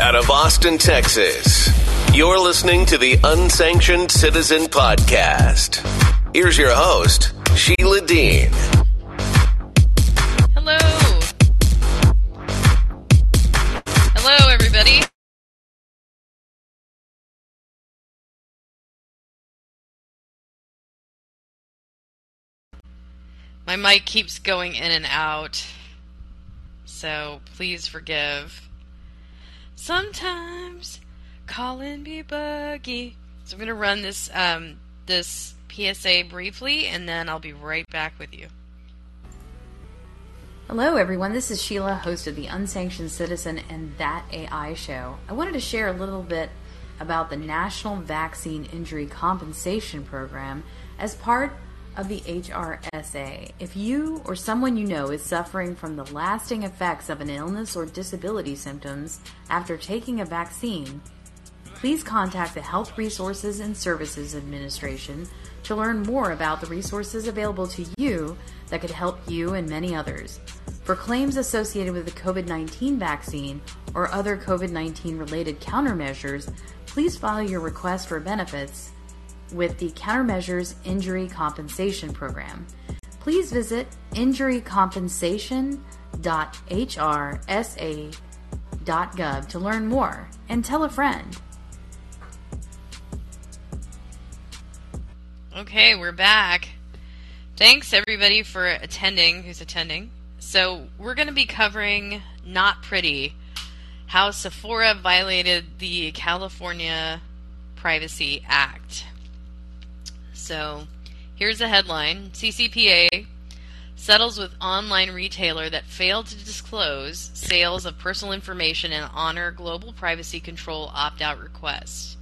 out of Austin, Texas. You're listening to the Unsanctioned Citizen Podcast. Here's your host, Sheila Dean. Hello. Hello, everybody. My mic keeps going in and out, so please forgive. Sometimes Callin me buggy. So I'm gonna run this um, this PSA briefly, and then I'll be right back with you. Hello, everyone. This is Sheila, host of the Unsanctioned Citizen and That AI show. I wanted to share a little bit about the National Vaccine Injury Compensation Program as part of the HRSA. If you or someone you know is suffering from the lasting effects of an illness or disability symptoms after taking a vaccine, please contact the Health Resources and Services Administration to learn more about the resources available to you that could help you and many others. For claims associated with the COVID 19 vaccine or other COVID 19 related countermeasures, please file your request for benefits with the Countermeasures Injury Compensation Program. Please visit injurycompensation.hrsa.gov to learn more and tell a friend. Okay, we're back. Thanks everybody for attending who's attending. So, we're going to be covering Not Pretty how Sephora violated the California Privacy Act. So, here's a headline CCPA settles with online retailer that failed to disclose sales of personal information and honor global privacy control opt out request.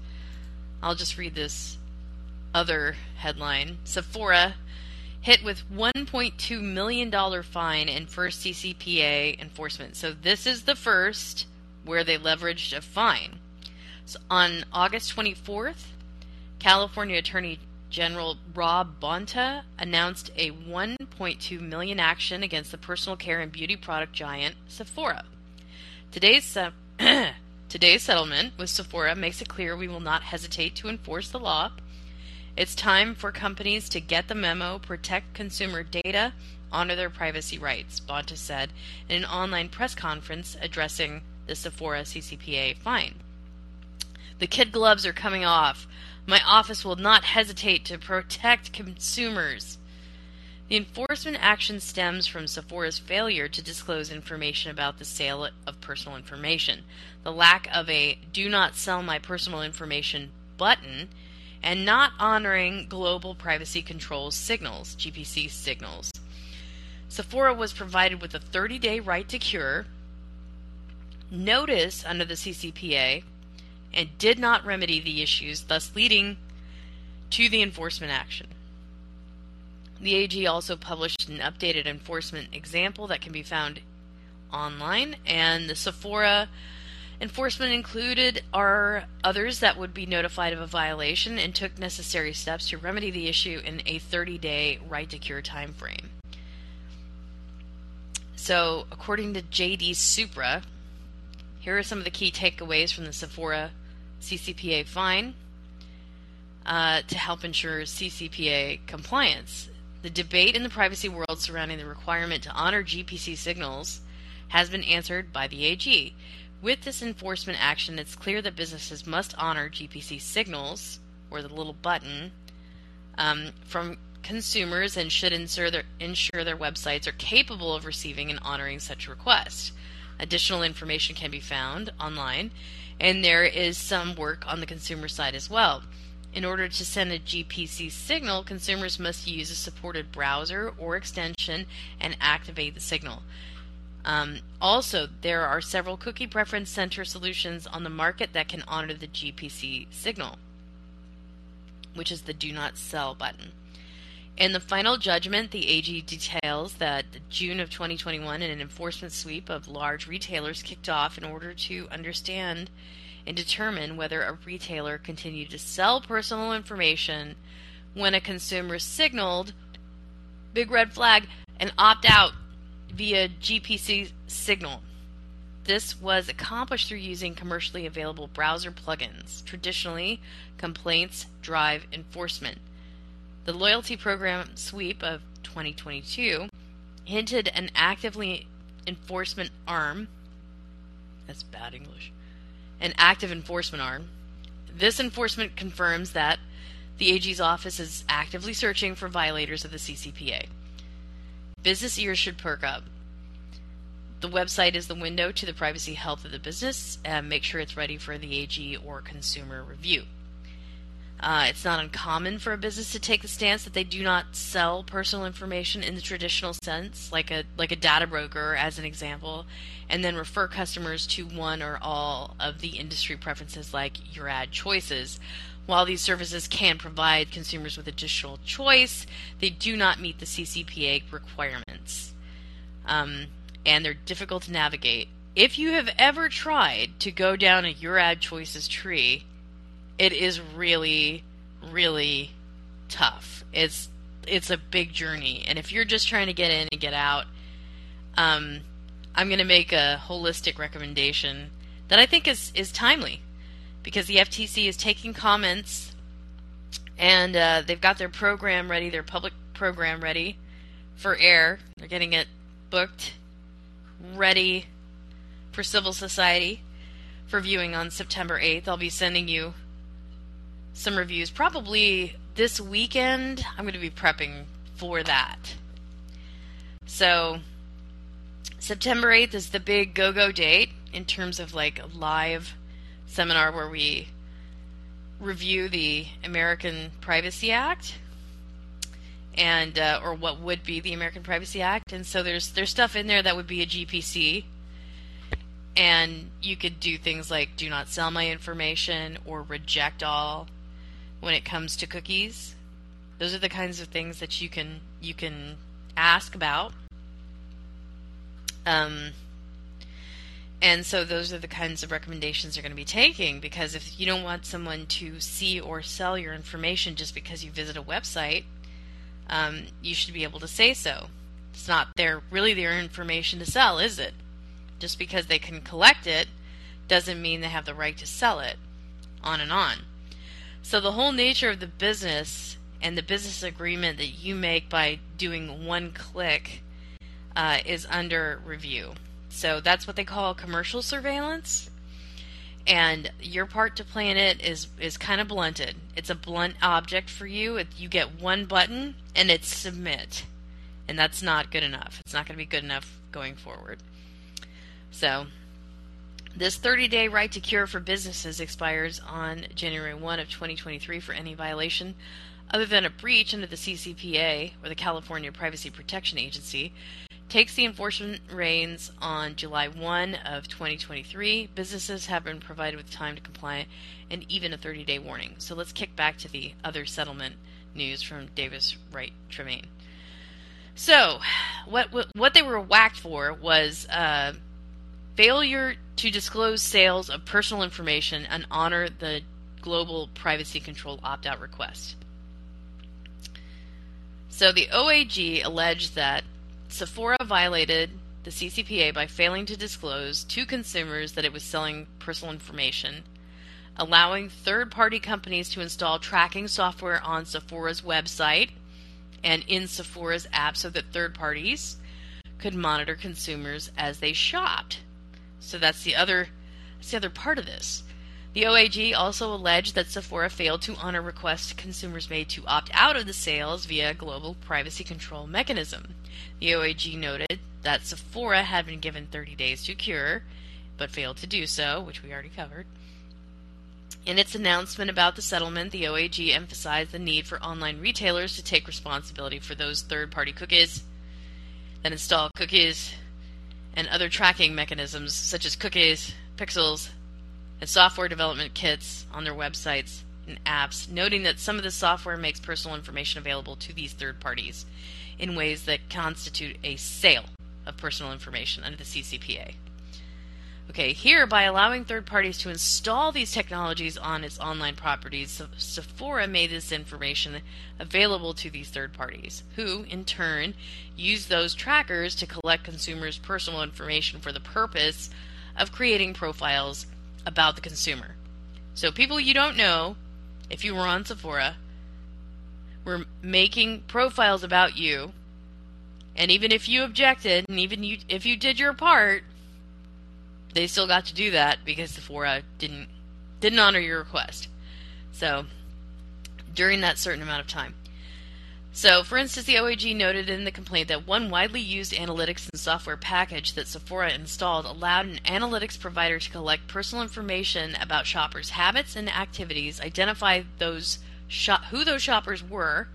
I'll just read this other headline Sephora hit with $1.2 million fine in first CCPA enforcement. So this is the first where they leveraged a fine. So on August 24th, California Attorney General Rob Bonta announced a 1.2 million action against the personal care and beauty product giant Sephora. Today's uh, today's settlement with Sephora makes it clear we will not hesitate to enforce the law it's time for companies to get the memo, protect consumer data, honor their privacy rights, Bonta said in an online press conference addressing the Sephora CCPA fine. The kid gloves are coming off. My office will not hesitate to protect consumers. The enforcement action stems from Sephora's failure to disclose information about the sale of personal information, the lack of a do not sell my personal information button, and not honoring global privacy controls signals, GPC signals. Sephora was provided with a 30 day right to cure, notice under the CCPA, and did not remedy the issues, thus leading to the enforcement action. The AG also published an updated enforcement example that can be found online, and the Sephora Enforcement included are others that would be notified of a violation and took necessary steps to remedy the issue in a 30-day right to cure time frame. So, according to JD Supra, here are some of the key takeaways from the Sephora CCPA fine uh, to help ensure CCPA compliance. The debate in the privacy world surrounding the requirement to honor GPC signals has been answered by the AG. With this enforcement action, it's clear that businesses must honor GPC signals, or the little button, um, from consumers and should ensure their, ensure their websites are capable of receiving and honoring such requests. Additional information can be found online, and there is some work on the consumer side as well. In order to send a GPC signal, consumers must use a supported browser or extension and activate the signal. Um, also, there are several cookie preference center solutions on the market that can honor the GPC signal, which is the do not sell button. In the final judgment, the AG details that June of 2021 an enforcement sweep of large retailers kicked off in order to understand and determine whether a retailer continued to sell personal information when a consumer signaled big red flag and opt out via GPC signal. this was accomplished through using commercially available browser plugins, traditionally, complaints drive enforcement. The loyalty program sweep of 2022 hinted an actively enforcement arm. That's bad English. An active enforcement arm. This enforcement confirms that the AG's office is actively searching for violators of the CCPA. Business ears should perk up. The website is the window to the privacy health of the business. and make sure it's ready for the AG or consumer review. Uh, it's not uncommon for a business to take the stance that they do not sell personal information in the traditional sense, like a like a data broker, as an example, and then refer customers to one or all of the industry preferences, like your ad choices. While these services can provide consumers with additional choice, they do not meet the CCPA requirements, um, and they're difficult to navigate. If you have ever tried to go down a your ad choices tree it is really, really tough. It's it's a big journey, and if you're just trying to get in and get out, um, I'm going to make a holistic recommendation that I think is is timely because the FTC is taking comments and uh, they've got their program ready, their public program ready for air. They're getting it booked, ready for civil society for viewing on September 8th. I'll be sending you some reviews probably this weekend. I'm going to be prepping for that. So, September 8th is the big go go date in terms of like a live seminar where we review the American Privacy Act and uh, or what would be the American Privacy Act and so there's there's stuff in there that would be a GPC and you could do things like do not sell my information or reject all when it comes to cookies. Those are the kinds of things that you can you can ask about. Um, and so those are the kinds of recommendations you're going to be taking because if you don't want someone to see or sell your information just because you visit a website, um, you should be able to say so. It's not their really their information to sell, is it? Just because they can collect it doesn't mean they have the right to sell it. On and on. So the whole nature of the business and the business agreement that you make by doing one click uh, is under review. So that's what they call commercial surveillance. And your part to play in it is is kind of blunted. It's a blunt object for you. It, you get one button and it's submit, and that's not good enough. It's not going to be good enough going forward. So this 30-day right to cure for businesses expires on January 1 of 2023 for any violation other than a breach under the CCPA or the California Privacy Protection Agency takes the enforcement reins on July 1 of 2023. Businesses have been provided with time to comply and even a 30-day warning. So let's kick back to the other settlement news from Davis Wright Tremaine. So, what, what what they were whacked for was uh, failure to disclose sales of personal information and honor the global privacy control opt out request. So the OAG alleged that Sephora violated the CCPA by failing to disclose to consumers that it was selling personal information, allowing third party companies to install tracking software on Sephora's website and in Sephora's app so that third parties could monitor consumers as they shopped. So that's the other that's the other part of this. The OAG also alleged that Sephora failed to honor requests consumers made to opt out of the sales via a global privacy control mechanism. The OAG noted that Sephora had been given 30 days to cure, but failed to do so, which we already covered. In its announcement about the settlement, the OAG emphasized the need for online retailers to take responsibility for those third party cookies that install cookies and other tracking mechanisms such as cookies, pixels, and software development kits on their websites and apps, noting that some of the software makes personal information available to these third parties in ways that constitute a sale of personal information under the CCPA. Okay, here, by allowing third parties to install these technologies on its online properties, Sephora made this information available to these third parties, who, in turn, use those trackers to collect consumers' personal information for the purpose of creating profiles about the consumer. So, people you don't know, if you were on Sephora, were making profiles about you. And even if you objected, and even you, if you did your part, they still got to do that because Sephora didn't didn't honor your request. So, during that certain amount of time. So, for instance, the OAG noted in the complaint that one widely used analytics and software package that Sephora installed allowed an analytics provider to collect personal information about shoppers' habits and activities, identify those shop- who those shoppers were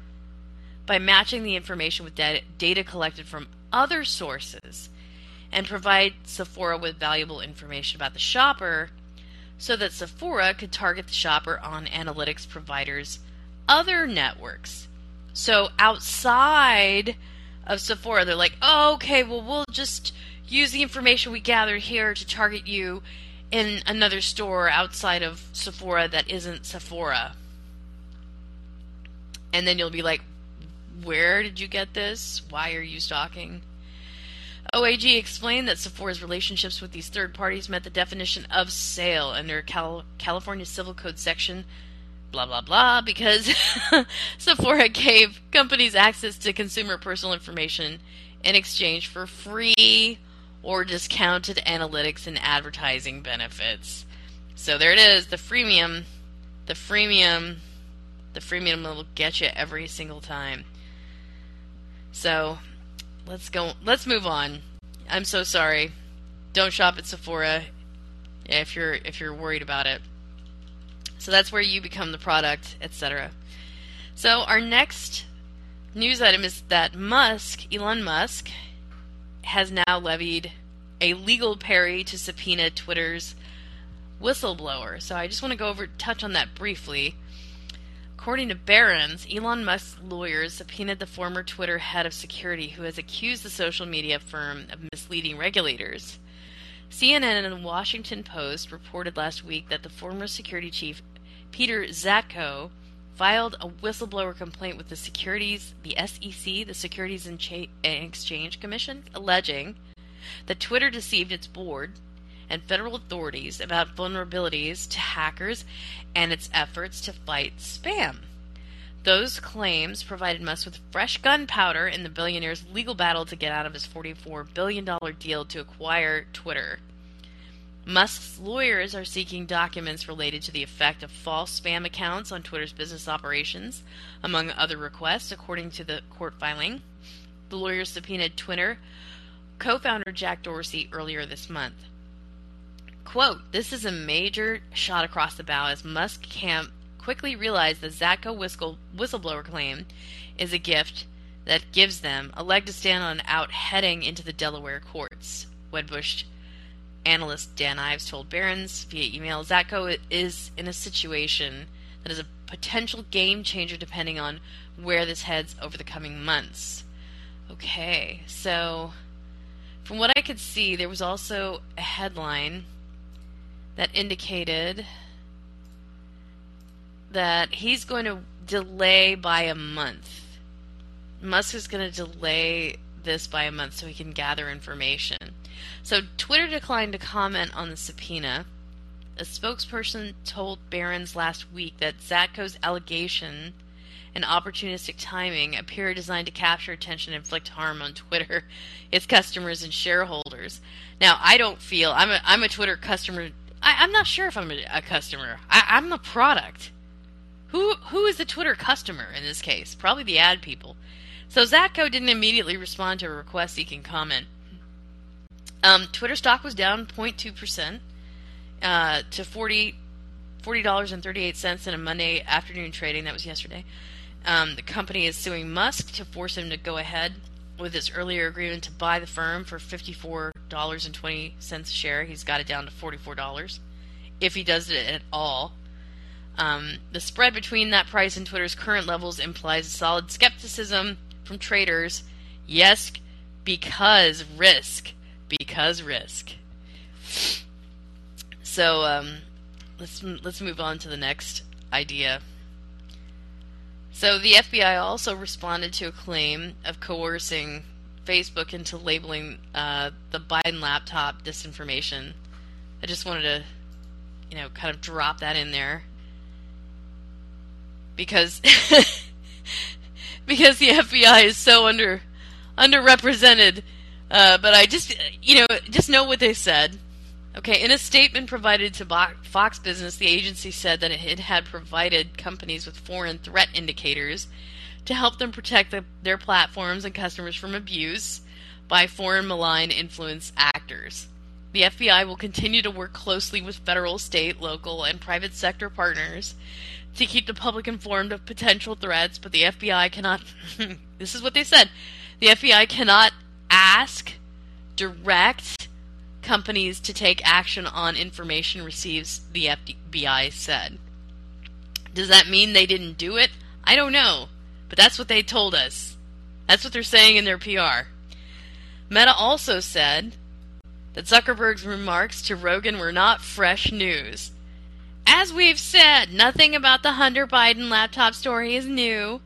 by matching the information with data, data collected from other sources, and provide Sephora with valuable information about the shopper so that Sephora could target the shopper on analytics providers' other networks so outside of Sephora, they're like, oh, okay, well, we'll just use the information we gathered here to target you in another store outside of Sephora that isn't Sephora. And then you'll be like, where did you get this? Why are you stalking? OAG explained that Sephora's relationships with these third parties met the definition of sale under Cal- California Civil Code section blah blah blah because Sephora gave companies access to consumer personal information in exchange for free or discounted analytics and advertising benefits. So there it is, the freemium, the freemium, the freemium will get you every single time. So let's go. Let's move on. I'm so sorry. Don't shop at Sephora if you're if you're worried about it. So that's where you become the product, etc. So our next news item is that Musk, Elon Musk, has now levied a legal parry to subpoena Twitter's whistleblower. So I just want to go over touch on that briefly. According to Barron's, Elon Musk's lawyers subpoenaed the former Twitter head of security who has accused the social media firm of misleading regulators. CNN and the Washington Post reported last week that the former security chief, Peter Zatko, filed a whistleblower complaint with the securities, the SEC, the Securities and Exchange Commission, alleging that Twitter deceived its board and federal authorities about vulnerabilities to hackers and its efforts to fight spam. Those claims provided Musk with fresh gunpowder in the billionaire's legal battle to get out of his $44 billion deal to acquire Twitter. Musk's lawyers are seeking documents related to the effect of false spam accounts on Twitter's business operations, among other requests, according to the court filing. The lawyers subpoenaed Twitter co founder Jack Dorsey earlier this month. Quote, This is a major shot across the bow as Musk camp quickly realized the whistle- whistleblower claim is a gift that gives them a leg to stand on out heading into the Delaware courts. Wedbush analyst Dan Ives told Barron's via email Zatko is in a situation that is a potential game changer depending on where this heads over the coming months. Okay, so from what I could see, there was also a headline that indicated that he's going to delay by a month. Musk is going to delay this by a month so he can gather information. So Twitter declined to comment on the subpoena. A spokesperson told Barron's last week that Zatko's allegation and opportunistic timing appear designed to capture attention and inflict harm on Twitter, its customers and shareholders. Now, I don't feel I'm a I'm a Twitter customer. I, am not sure if I'm a, a customer. I, I'm the product. Who who is the Twitter customer in this case? Probably the ad people. So Zatko didn't immediately respond to a request seeking comment. Um, Twitter stock was down 0.2 percent uh, to 40 dollars and thirty eight cents in a Monday afternoon trading. That was yesterday. Um, the company is suing Musk to force him to go ahead with his earlier agreement to buy the firm for fifty four dollars and twenty cents a share. He's got it down to forty four dollars if he does it at all. Um, the spread between that price and Twitter's current levels implies a solid skepticism from traders. Yes, because risk. Because risk. So um, let's let's move on to the next idea. So the FBI also responded to a claim of coercing Facebook into labeling uh, the Biden laptop disinformation I just wanted to, you know, kind of drop that in there because because the FBI is so under underrepresented. Uh, but I just, you know, just know what they said. Okay, in a statement provided to Fox Business, the agency said that it had provided companies with foreign threat indicators to help them protect the, their platforms and customers from abuse by foreign malign influence actors. The FBI will continue to work closely with federal, state, local, and private sector partners to keep the public informed of potential threats, but the FBI cannot. this is what they said. The FBI cannot ask, direct companies to take action on information receives, the FBI said. Does that mean they didn't do it? I don't know, but that's what they told us. That's what they're saying in their PR. Meta also said that Zuckerberg's remarks to Rogan were not fresh news. As we've said, nothing about the Hunter Biden laptop story is new.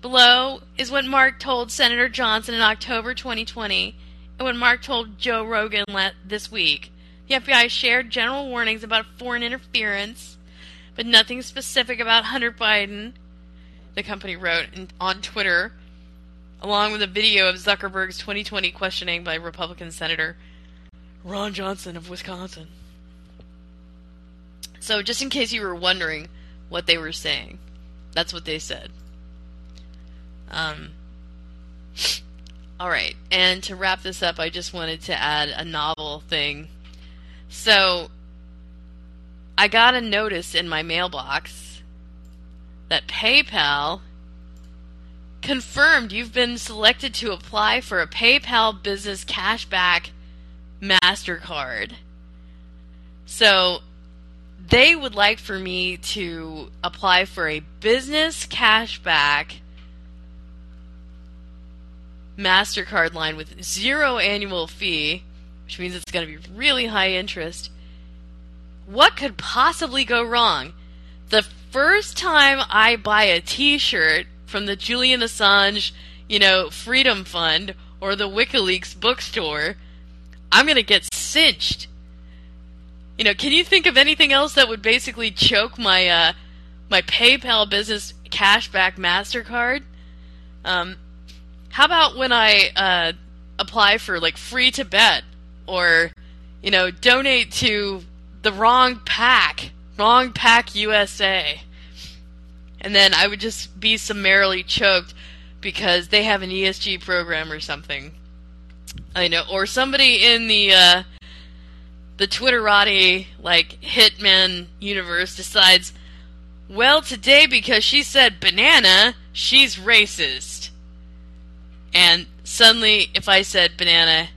Below is what Mark told Senator Johnson in October 2020 what Mark told Joe Rogan this week. The FBI shared general warnings about foreign interference, but nothing specific about Hunter Biden, the company wrote on Twitter, along with a video of Zuckerberg's 2020 questioning by Republican Senator Ron Johnson of Wisconsin. So, just in case you were wondering what they were saying, that's what they said. Um, all right, and to wrap this up, I just wanted to add a novel thing. So, I got a notice in my mailbox that PayPal confirmed you've been selected to apply for a PayPal Business Cashback MasterCard. So, they would like for me to apply for a business cashback MasterCard line with zero annual fee, which means it's going to be really high interest. What could possibly go wrong? The first time I buy a t shirt from the Julian Assange, you know, Freedom Fund or the WikiLeaks bookstore, I'm going to get cinched you know, can you think of anything else that would basically choke my uh, my PayPal business cashback Mastercard? Um, how about when I uh, apply for like free Tibet or you know donate to the wrong PAC, wrong PAC USA, and then I would just be summarily choked because they have an ESG program or something. I know, or somebody in the uh, the Twitterati like hitman universe decides, well, today because she said banana, she's racist. And suddenly, if I said banana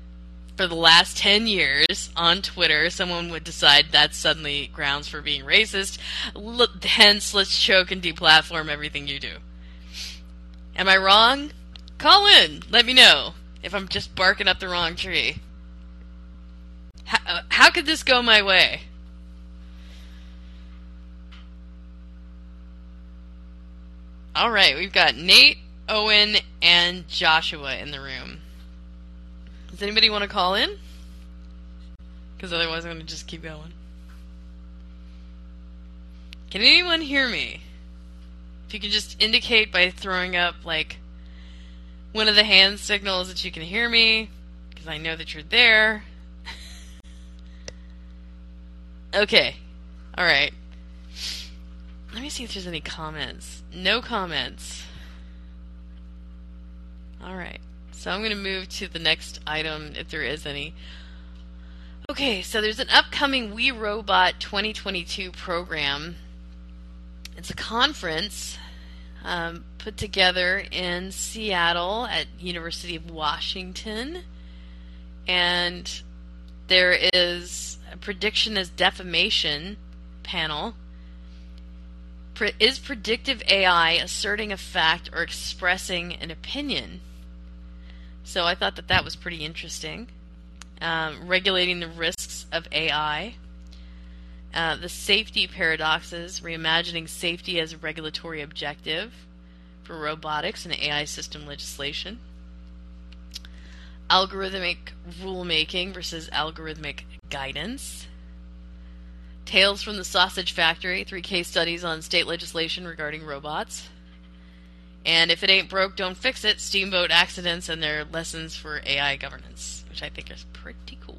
for the last 10 years on Twitter, someone would decide that's suddenly grounds for being racist. L- hence, let's choke and deplatform everything you do. Am I wrong? Call in. Let me know if I'm just barking up the wrong tree. How, uh, how could this go my way? All right, we've got Nate, Owen, and Joshua in the room. Does anybody want to call in? Because otherwise, I'm going to just keep going. Can anyone hear me? If you could just indicate by throwing up, like, one of the hand signals that you can hear me, because I know that you're there. Okay. Alright. Let me see if there's any comments. No comments. Alright. So I'm going to move to the next item if there is any. Okay, so there's an upcoming We Robot 2022 program. It's a conference um, put together in Seattle at University of Washington, and there is a prediction as defamation panel. Pre- is predictive AI asserting a fact or expressing an opinion? So I thought that that was pretty interesting. Um, regulating the risks of AI. Uh, the safety paradoxes, reimagining safety as a regulatory objective for robotics and AI system legislation algorithmic rulemaking versus algorithmic guidance, Tales from the Sausage Factory, three case studies on state legislation regarding robots. And if it ain't broke, don't fix it. Steamboat accidents and their lessons for AI governance, which I think is pretty cool.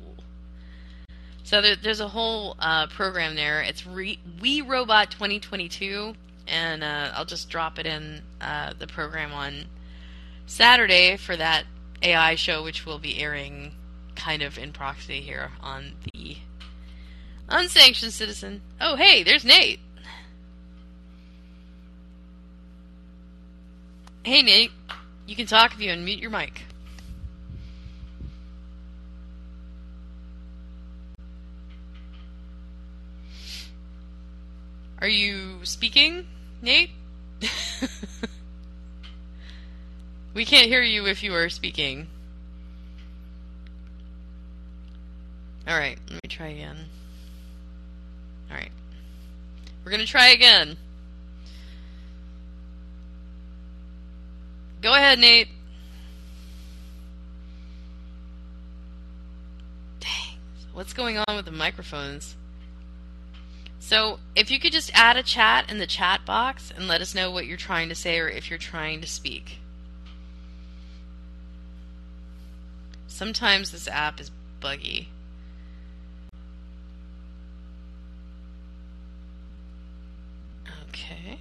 So there, there's a whole uh, program there. It's Re- We Robot 2022, and uh, I'll just drop it in uh, the program on Saturday for that AI show, which will be airing kind of in proxy here on the Unsanctioned Citizen. Oh, hey, there's Nate. Hey, Nate. You can talk if you unmute your mic. Are you speaking, Nate? we can't hear you if you are speaking. Alright, let me try again. Alright. We're gonna try again. Go ahead, Nate. Dang. What's going on with the microphones? So, if you could just add a chat in the chat box and let us know what you're trying to say or if you're trying to speak. Sometimes this app is buggy. Okay.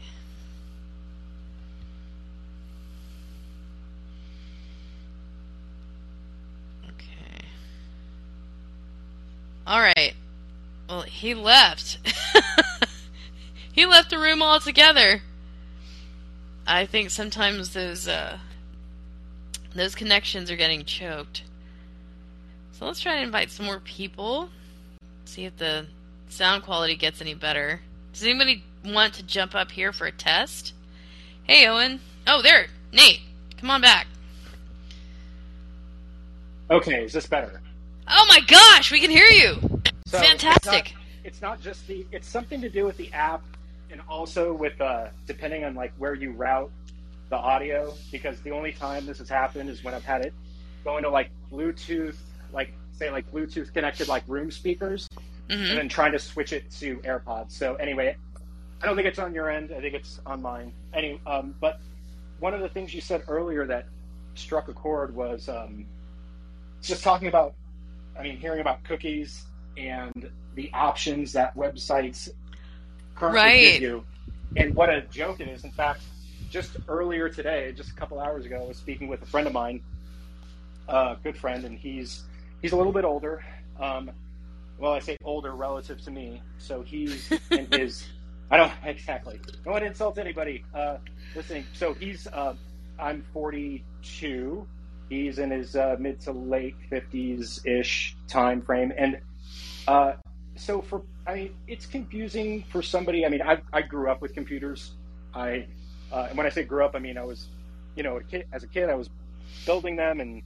Okay. All right. Well, he left. he left the room altogether. I think sometimes those uh, those connections are getting choked. So let's try to invite some more people. See if the sound quality gets any better. Does anybody want to jump up here for a test? Hey, Owen. Oh, there, Nate. Come on back. Okay, is this better? Oh my gosh, we can hear you. So Fantastic. It's not, it's not just the. It's something to do with the app, and also with uh, depending on like where you route the audio. Because the only time this has happened is when I've had it going to like Bluetooth, like say like Bluetooth connected like room speakers, hmm and then trying to switch it to AirPods. So anyway, I don't think it's on your end. I think it's on mine. Any, um, but one of the things you said earlier that struck a chord was um, just talking about. I mean, hearing about cookies and the options that websites currently Right. give you, and what a joke it is. In fact, just earlier today, just a couple hours ago, I was speaking with a friend of mine, a good friend, and he's he's a little bit older. Um, well, I say older relative to me, so he's in his. I don't exactly. Don't want to insult anybody uh, listening. So he's. Uh, I'm 42. He's in his uh, mid to late 50s ish time frame, and uh, so for I mean, it's confusing for somebody. I mean, I I grew up with computers. I uh, and when I say grew up, I mean I was, you know, a kid, as a kid, I was building them and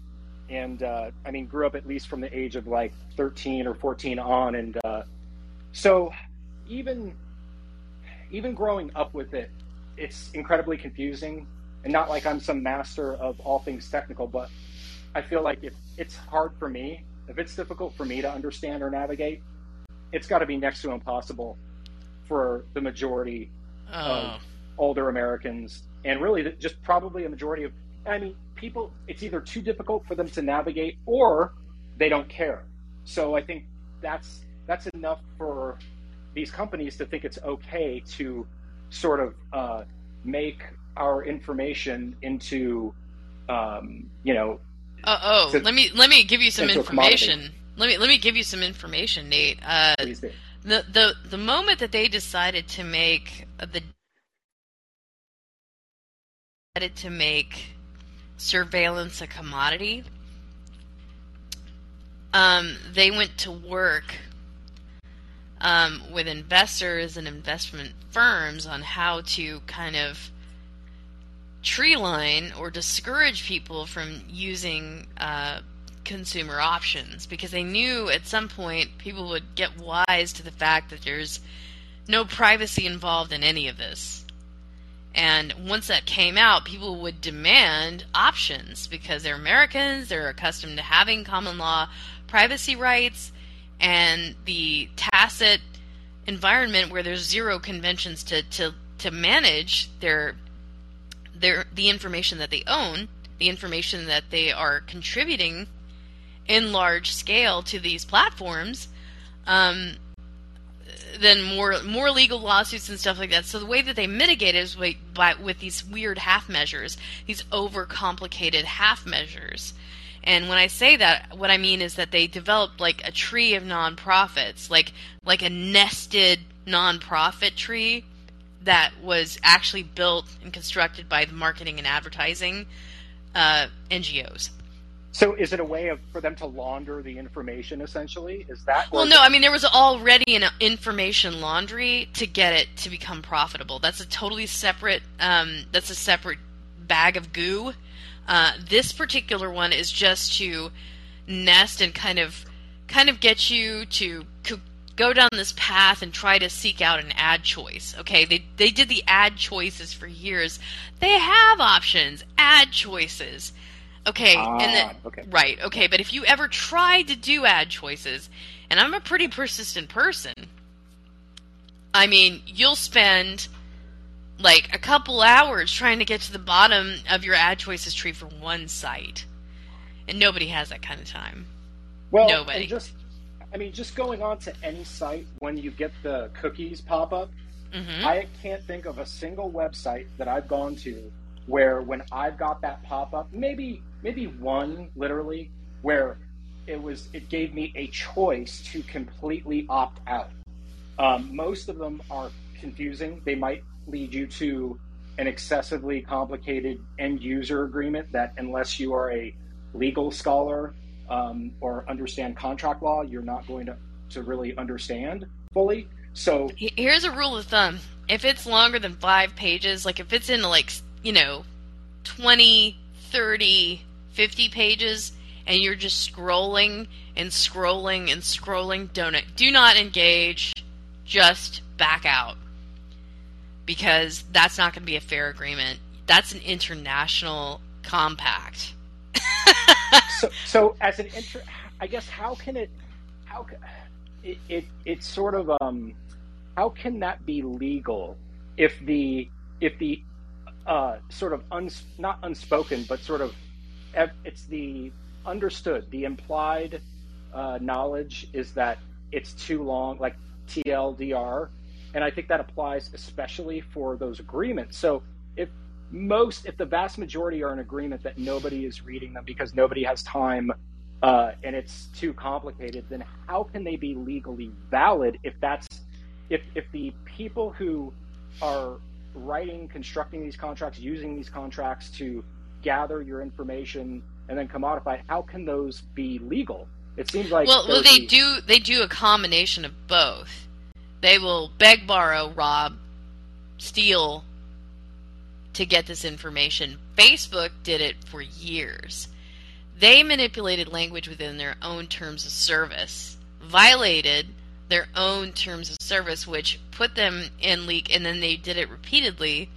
and uh, I mean grew up at least from the age of like 13 or 14 on, and uh, so even even growing up with it, it's incredibly confusing. And not like I'm some master of all things technical, but I feel like if it's hard for me, if it's difficult for me to understand or navigate, it's got to be next to impossible for the majority Oh. of older Americans, and really just probably a majority of. I mean, people. It's either too difficult for them to navigate, or they don't care. So I think that's that's enough for these companies to think it's okay to sort of uh, make our information into, um, you know, Uh oh. to- Let me let me give you some information. Let me let me give you some information, Nate. Uh, the the the moment that they decided to make the decided to make surveillance a commodity, um, they went to work um, with investors and investment firms on how to kind of tree line or discourage people from using uh, consumer options because they knew at some point people would get wise to the fact that there's no privacy involved in any of this. And once that came out, people would demand options because they're Americans, they're accustomed to having common law privacy rights, and the tacit environment where there's zero conventions to, to, to manage their their the information that they own, the information that they are contributing in large scale to these platforms, um, then more more legal lawsuits and stuff like that. So the way that they mitigate it is by, by, with these weird half measures, these overcomplicated half measures. And when I say that, what I mean is that they developed like a tree of nonprofits, like like a nested nonprofit tree that was actually built and constructed by the marketing and advertising uh, NGOs. So is it a way of for them to launder the information essentially? Is that Well, no, I mean there was already an information laundry to get it to become profitable. That's a totally separate um, that's a separate bag of goo. Uh, this particular one is just to nest and kind of kind of get you to go down this path and try to seek out an ad choice. Okay, they they did the ad choices for years. They have options, ad choices. Okay, ah, and then, okay. right, okay, but if you ever tried to do ad choices, and I'm a pretty persistent person, I mean, you'll spend like a couple hours trying to get to the bottom of your ad choices tree for one site. And nobody has that kind of time. Well, nobody. just I mean, just going on to any site when you get the cookies pop up, mm-hmm. I can't think of a single website that I've gone to where when I've got that pop up, maybe maybe one literally where it was it gave me a choice to completely opt out. Um, most of them are confusing. They might lead you to an excessively complicated end user agreement that unless you are a legal scholar um, or understand contract law, you're not going to, to really understand fully. So here's a rule of thumb: if it's longer than five pages, like if it's in like you know 20, 30, 50 pages, and you're just scrolling and scrolling and scrolling, don't do not engage. Just back out because that's not going to be a fair agreement. That's an international compact. so, so as an inter, I guess how can it, how it, it, it's sort of um, how can that be legal if the if the uh, sort of uns, not unspoken but sort of it's the understood the implied uh, knowledge is that it's too long like TLDR and I think that applies especially for those agreements. So if most, if the vast majority are in agreement that nobody is reading them because nobody has time uh, and it's too complicated, then how can they be legally valid if that's if if the people who are writing, constructing these contracts, using these contracts to gather your information and then commodify, how can those be legal? It seems like well, well they be... do they do a combination of both. They will beg, borrow, rob, steal to get this information. Facebook did it for years. They manipulated language within their own terms of service, violated their own terms of service, which put them in leak, and then they did it repeatedly.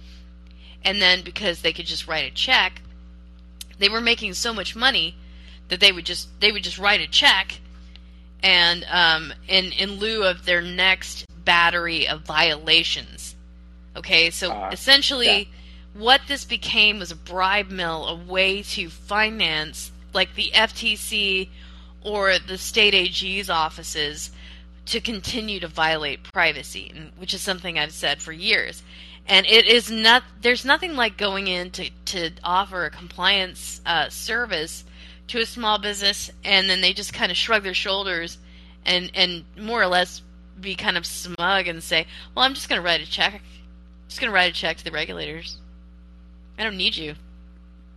And then because they could just write a check, they were making so much money that they would just they would just write a check, and um, in in lieu of their next battery of violations. Okay, so uh, essentially. Yeah what this became was a bribe mill, a way to finance like the FTC or the state AG's offices to continue to violate privacy, which is something I've said for years. And it is not there's nothing like going in to, to offer a compliance uh, service to a small business and then they just kind of shrug their shoulders and and more or less be kind of smug and say, "Well, I'm just going to write a check. I'm just going to write a check to the regulators." I don't need you.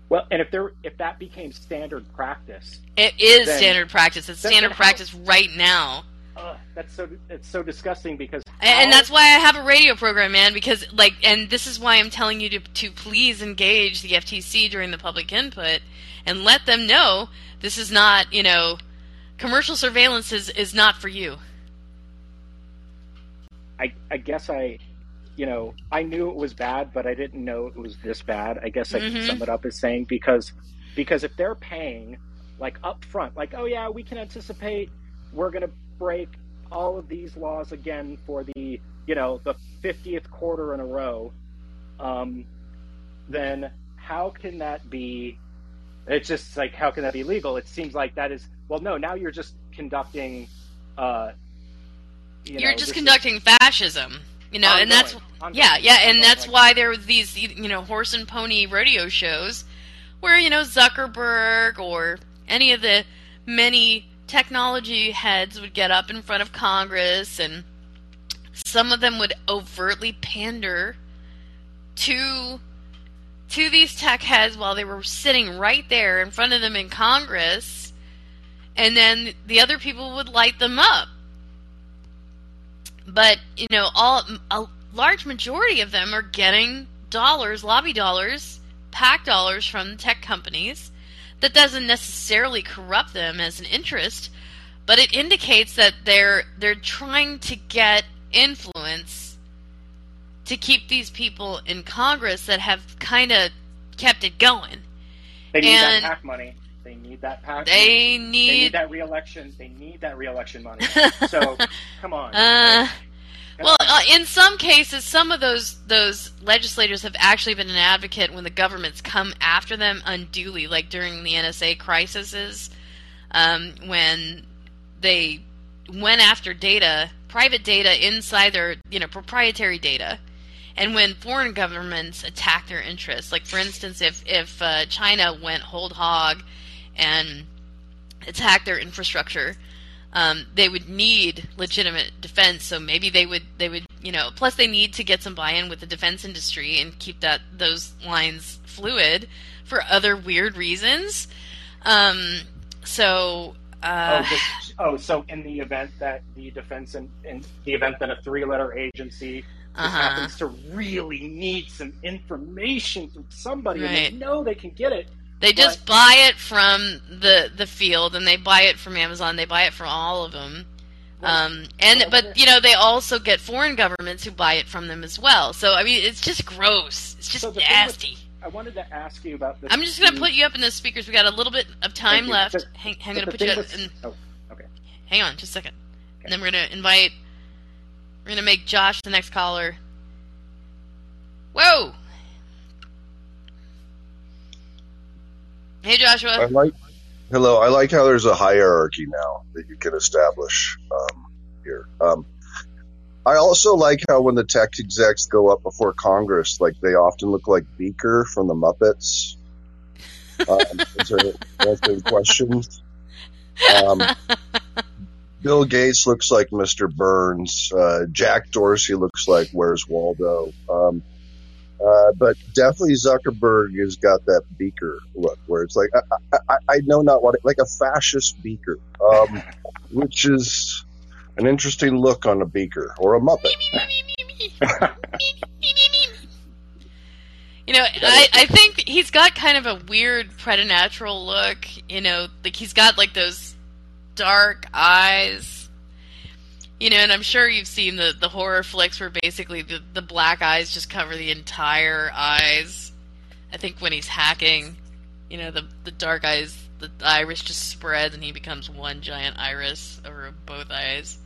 Well, and if there if that became standard practice, it is then, standard practice. It's standard practice right now. Uh, that's so it's so disgusting because and, how... and, that's why I have a radio program, man. Because like, and this is why I'm telling you to to please engage the FTC during the public input and let them know this is not you know commercial surveillance is is not for you. I I guess I you know, I knew it was bad, but I didn't know it was this bad. I guess I mm-hmm. can sum it up as saying because because if they're paying like up front, like oh yeah, we can anticipate we're going to break all of these laws again for the you know the 50th quarter in a row, um, then how can that be? It's just like how can that be legal? It seems like that is well, no. Now you're just conducting. Uh, you You're know, just this is conducting fascism, you know, and that's ongoing, yeah, yeah, and ongoing, that's like- why there were these you know horse and pony rodeo shows where you know Zuckerberg or any of the many technology heads would get up in front of Congress and some of them would overtly pander to to these tech heads while they were sitting right there in front of them in Congress. And then the other people would light them up but you know all a large majority of them are getting dollars lobby dollars PAC dollars from tech companies that doesn't necessarily corrupt them as an interest but it indicates that they're they're trying to get influence to keep these people in congress that have kind of kept it going They need and- that PAC money. They need that PAC. they money. They need need that reelection. They need that reelection money. So come on. uh Come Well, on. uh, in some cases, some of those those legislators have actually been an advocate when the governments come after them unduly, like during the NSA crises, um, when they went after data, private data inside their you know proprietary data, and when foreign governments attack their interests. Like for instance, if if uh, China went hold hog and attack their infrastructure um, they would need legitimate defense. So maybe they would they would you know plus they need to get some buy-in with the defense industry and keep that those lines fluid for other weird reasons. Um, so uh, oh, this, oh, so in the event that the defense and in the event that a three-letter agency Uh-huh. happens to really need some information from somebody, and they know they can get it. They just buy it from the the field and they buy it from Amazon. They buy it from all of them. Um, and but you know they also get foreign governments who buy it from them as well. So I mean it's just gross. It's just So the thing with- nasty. I wanted to ask you about this. I'm just gonna put you up in the speakers. We got a little bit of time left. But- hang, hang but gonna put you thing up with- in. Oh, okay. Hang on, just a second. And then we're gonna invite. We're gonna make Josh the next caller. Whoa! Hey Joshua. I like. Hello, I like how there's a hierarchy now that you can establish um, here. Um, I also like how when the tech execs go up before Congress, like they often look like Beaker from the Muppets. Um, to answer questions. Um, Bill Gates looks like Mr. Burns. Uh, Jack Dorsey looks like Where's Waldo. Um, uh, but definitely Zuckerberg has got that beaker look where it's like, I, I, I know not what, like a fascist beaker, um, which is an interesting look on a beaker or a Muppet. You know, I, I think he's got kind of a weird preternatural look. You know, like he's got like those dark eyes. You know, and I'm sure you've seen the, the horror flicks where basically the, the black eyes just cover the entire eyes. I think when he's hacking, you know, the the dark eyes, the iris just spreads and he becomes one giant iris over both eyes.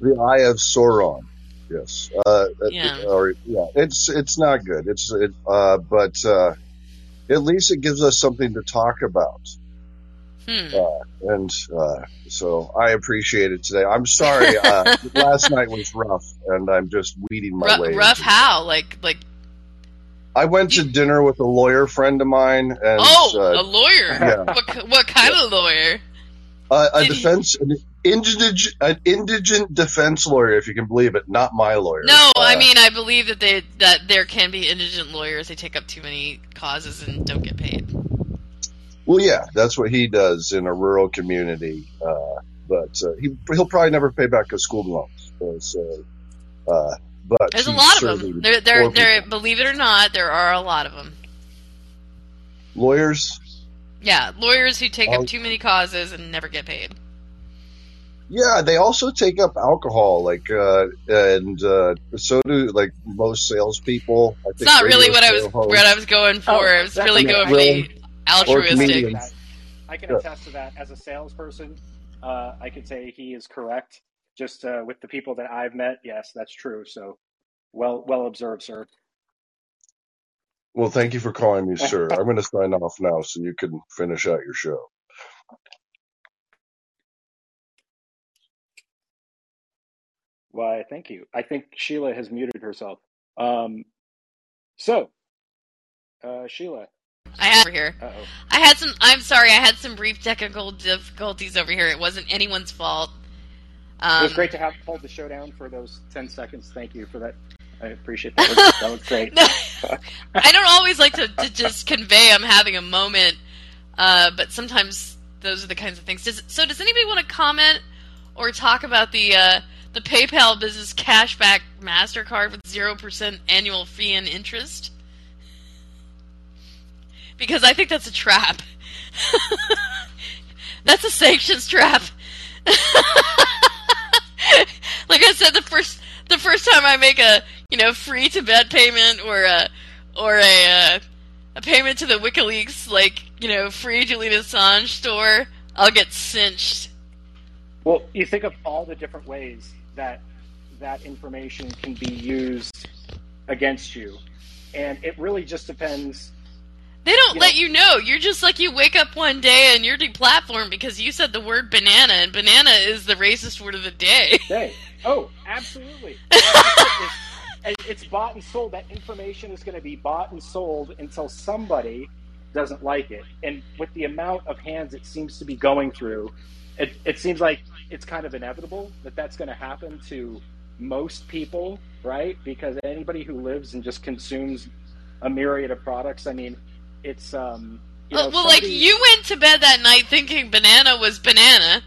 The Eye of Sauron. Yes. Uh, Yeah. Or, yeah. It's, it's not good. It's, it, uh, but, uh, at least it gives us something to talk about. Hmm. Uh, and, uh, so I appreciate it today. I'm sorry. Uh, last night was rough and I'm just weeding my Ru- way. rough how? Like like I went to dinner with a lawyer friend of mine and, oh, uh, a lawyer. yeah. What what kind of lawyer? Uh, a he- defense, an indigent, an indigent defense lawyer, if you can believe it, not my lawyer. No, I Uh, mean I believe that they that there can be indigent lawyers. They take up too many causes and don't get paid. Well, yeah, that's what he does in a rural community. Uh, but uh, he he'll probably never pay back his school loans. Uh, so, uh, but There's a lot of them. There, there, there. Believe it or not, there are a lot of them. lawyers. Yeah, lawyers who take up too many causes and never get paid. Yeah, they also take up alcohol, like, uh, and uh, so do like most salespeople. I It's not really what I was hosts. what I was going for. Oh, I was really exactly. going for the altruistic. comedians. I can attest to that as a salesperson. Uh, I can say he is correct. just uh, with the people that I've met, yes, that's true. So well, well observed, sir. Well, thank you for calling me, sir. I'm going to sign off now so you can finish out your show. Why, thank you. I think Sheila has muted herself. Um, so, uh, Sheila. I had over here. Uh-oh. I had some. I'm sorry. I had some brief technical difficulties over here. It wasn't anyone's fault. Um, it was great to have hold the show down for those ten seconds. Thank you for that. I appreciate that. that was great. I don't always like to, to, just convey I'm having a moment, uh, but sometimes those are the kinds of things. Does, so, does anybody want to comment or talk about the uh, the PayPal Business Cashback Mastercard with zero percent annual fee and interest? Because I think that's a trap. that's a sanctions trap. like I said, the first the first time I make a you know free Tibet payment or a or a uh, a payment to the WikiLeaks like you know free Julian Assange store, I'll get cinched. Well, you think of all the different ways that that information can be used against you, and it really just depends. They don't You let know- you know. You're just like you wake up one day and you're deplatformed because you said the word banana, and banana is the racist word of the day. Day. Oh, absolutely. it's, it's- it's bought and sold. That information is going to be bought and sold until somebody doesn't like it. And with the amount of hands it seems to be going through, it, it seems like it's kind of inevitable that that's going to happen to most people, right? Because anybody who lives and just consumes a myriad of products, I mean, it's um. You know, well, like you went to bed that night thinking banana was banana,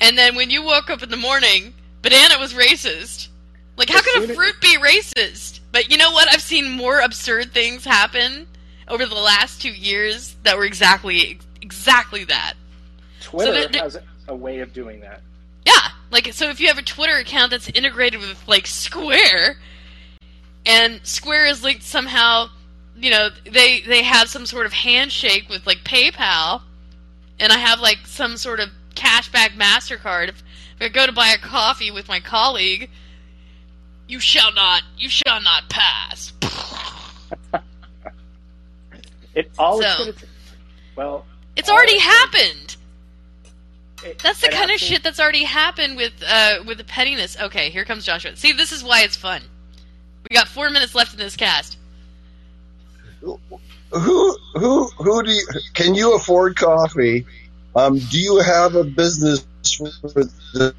and then when you woke up in the morning, banana was racist. Like, how could a fruit be racist? But you know what? I've seen more absurd things happen over the last two years that were exactly exactly that. Twitter there- has a way of doing that. Yeah, like so if you have a Twitter account that's integrated with like Square, and Square is linked somehow, you know, they they have some sort of handshake with like PayPal, and I have like some sort of cashback Mastercard. If, if I go to buy a coffee with my colleague, you shall not, you shall not pass. It all it's So- Well, It's already happened. it- That's the kind of shit that's already happened with uh with the pettiness. Okay, here comes Joshua. See, this is why it's fun. We got four minutes left in this cast. Who who who do you can you afford coffee? Um, do you have a business the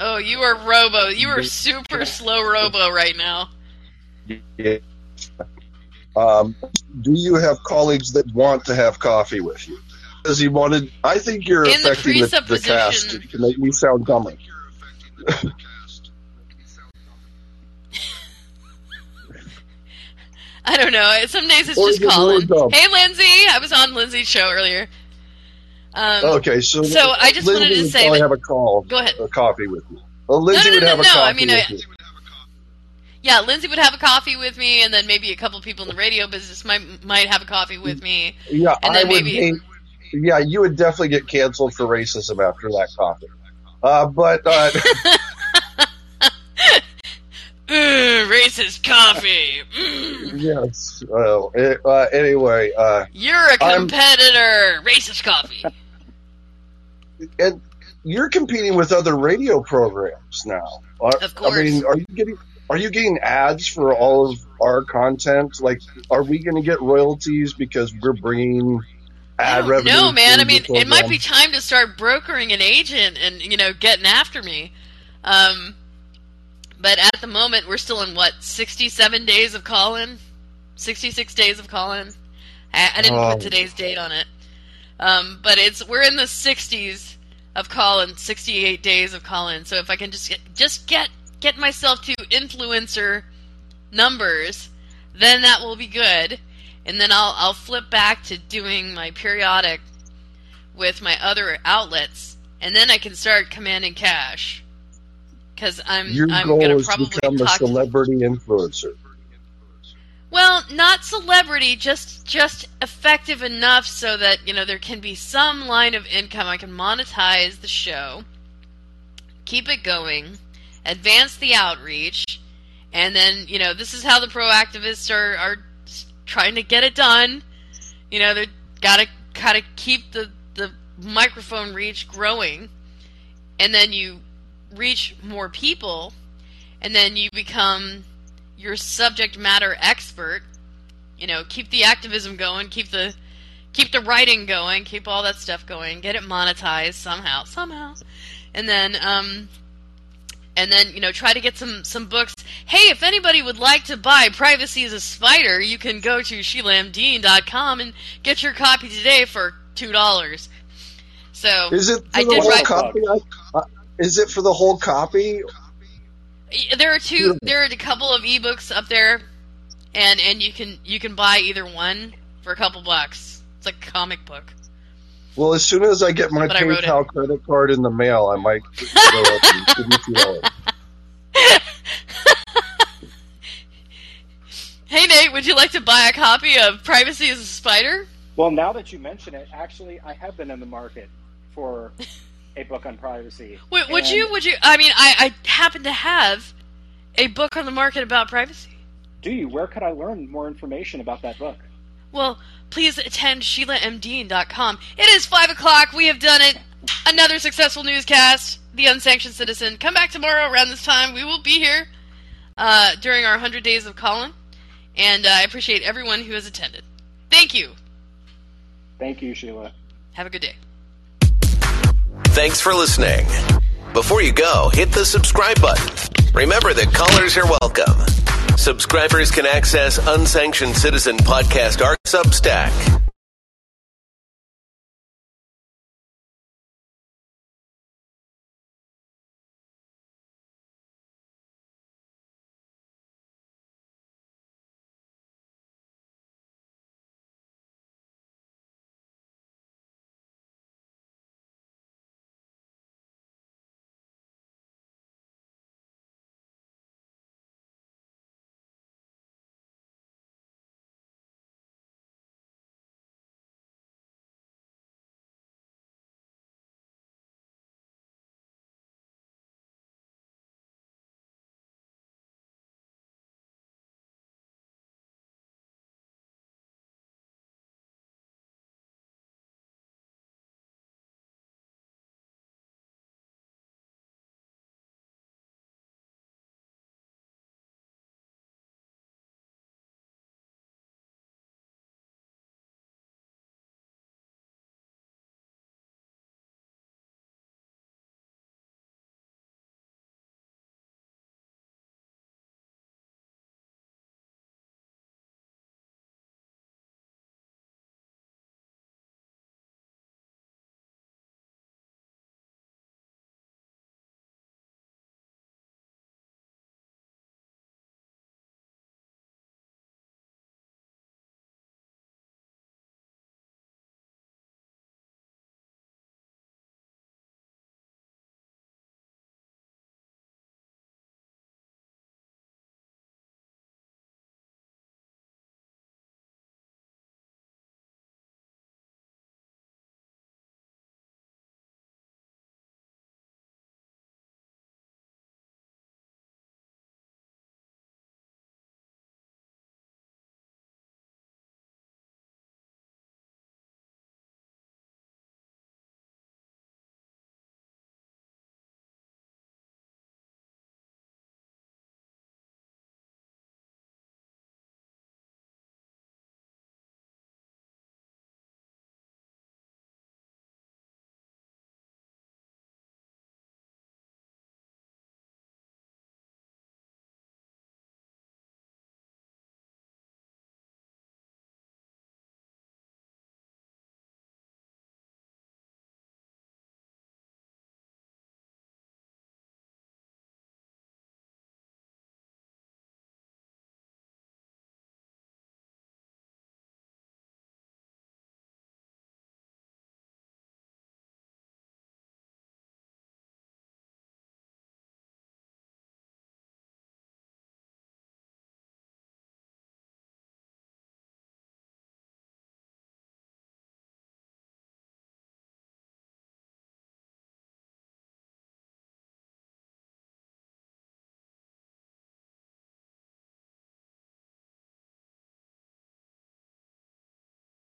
Oh, you are robo. You are super slow robo right now. Um, do you have colleagues that want to have coffee with you? Because he wanted. I think you're In affecting the, the cast presupposition- to make me sound dumber. I don't know. Some days it's Or just is it really Colin. dumb? Hey, Lindsay. I was on Lindsay's show earlier. Um, Okay, so So I just Lindsay wanted to say that- have a call, Go ahead. a coffee with you. Well, Lindsay no, would no, have a no, coffee I mean, with I- you. Yeah, Lindsay would have a coffee with me, and then maybe a couple people in the radio business might might have a coffee with me. Yeah, and I then would. maybe- hate- yeah, you would definitely get canceled for racism after that coffee. Uh, but uh, racist coffee. Mm. yes. Well, eh, uh, anyway, uh, You're a I'm- competitor. Racist coffee. and you're competing with other radio programs now. Are- Of course. I mean, are you getting are you getting ads for all of our content? Like, are we going to get royalties because we're bringing ad revenue? No, man. I mean, it might be time to start brokering an agent and you know getting after me. Um, but at the moment, we're still in what sixty-seven days of Callin, sixty-six days of Callin. I, I didn't Oh. put today's date on it, um, but it's we're in the sixties of Callin, sixty-eight days of Callin. So if I can just get, just get get myself to influencer numbers, then that will be good. And then I'll I'll flip back to doing my periodic with my other outlets, and then I can start commanding cash. Because I'm Your I'm goal gonna is to probably become a celebrity influencer. well, not celebrity, just just effective enough so that you know there can be some line of income. I can monetize the show, keep it going, advance the outreach, and then you know this is how the proactivists are are trying to get it done. You know they gotta gotta keep the the microphone reach growing, and then you reach more people, and then you become your subject matter expert. You know, keep the activism going, keep the keep the writing going, keep all that stuff going, get it monetized somehow, somehow, and then um, and then you know try to get some some books. Hey, if anybody would like to buy Privacy as a Spider, you can go to SheilaMdean.com and get your copy today for two dollars. So Is it I did whole write- copy? I- Is it for the whole copy? There are two. There are a couple of ebooks up there, and and you can you can buy either one for a couple bucks. It's like a comic book. Well, as soon as I get my But I wrote it. PayPal credit card in the mail, I might go up and give you two dollars. Hey Nate, would you like to buy a copy of Privacy is a Spider? Well, now that you mention it, actually, I have been in the market for a book on privacy. Would, would And you? Would you? I mean, I I happen to have a book on the market about privacy. Do you? Where could I learn more information about that book? Well, please attend SheilaMD.com. It is 5 o'clock. We have done it. Another successful newscast, The Unsanctioned Citizen. Come back tomorrow around this time. We will be here uh, during our 100 days of Callin. And uh, I appreciate everyone who has attended. Thank you. Thank you, Sheila. Have a good day. Thanks for listening. Before you go, hit the subscribe button. Remember that callers are welcome. Subscribers can access Unsanctioned Citizen Podcast Art Substack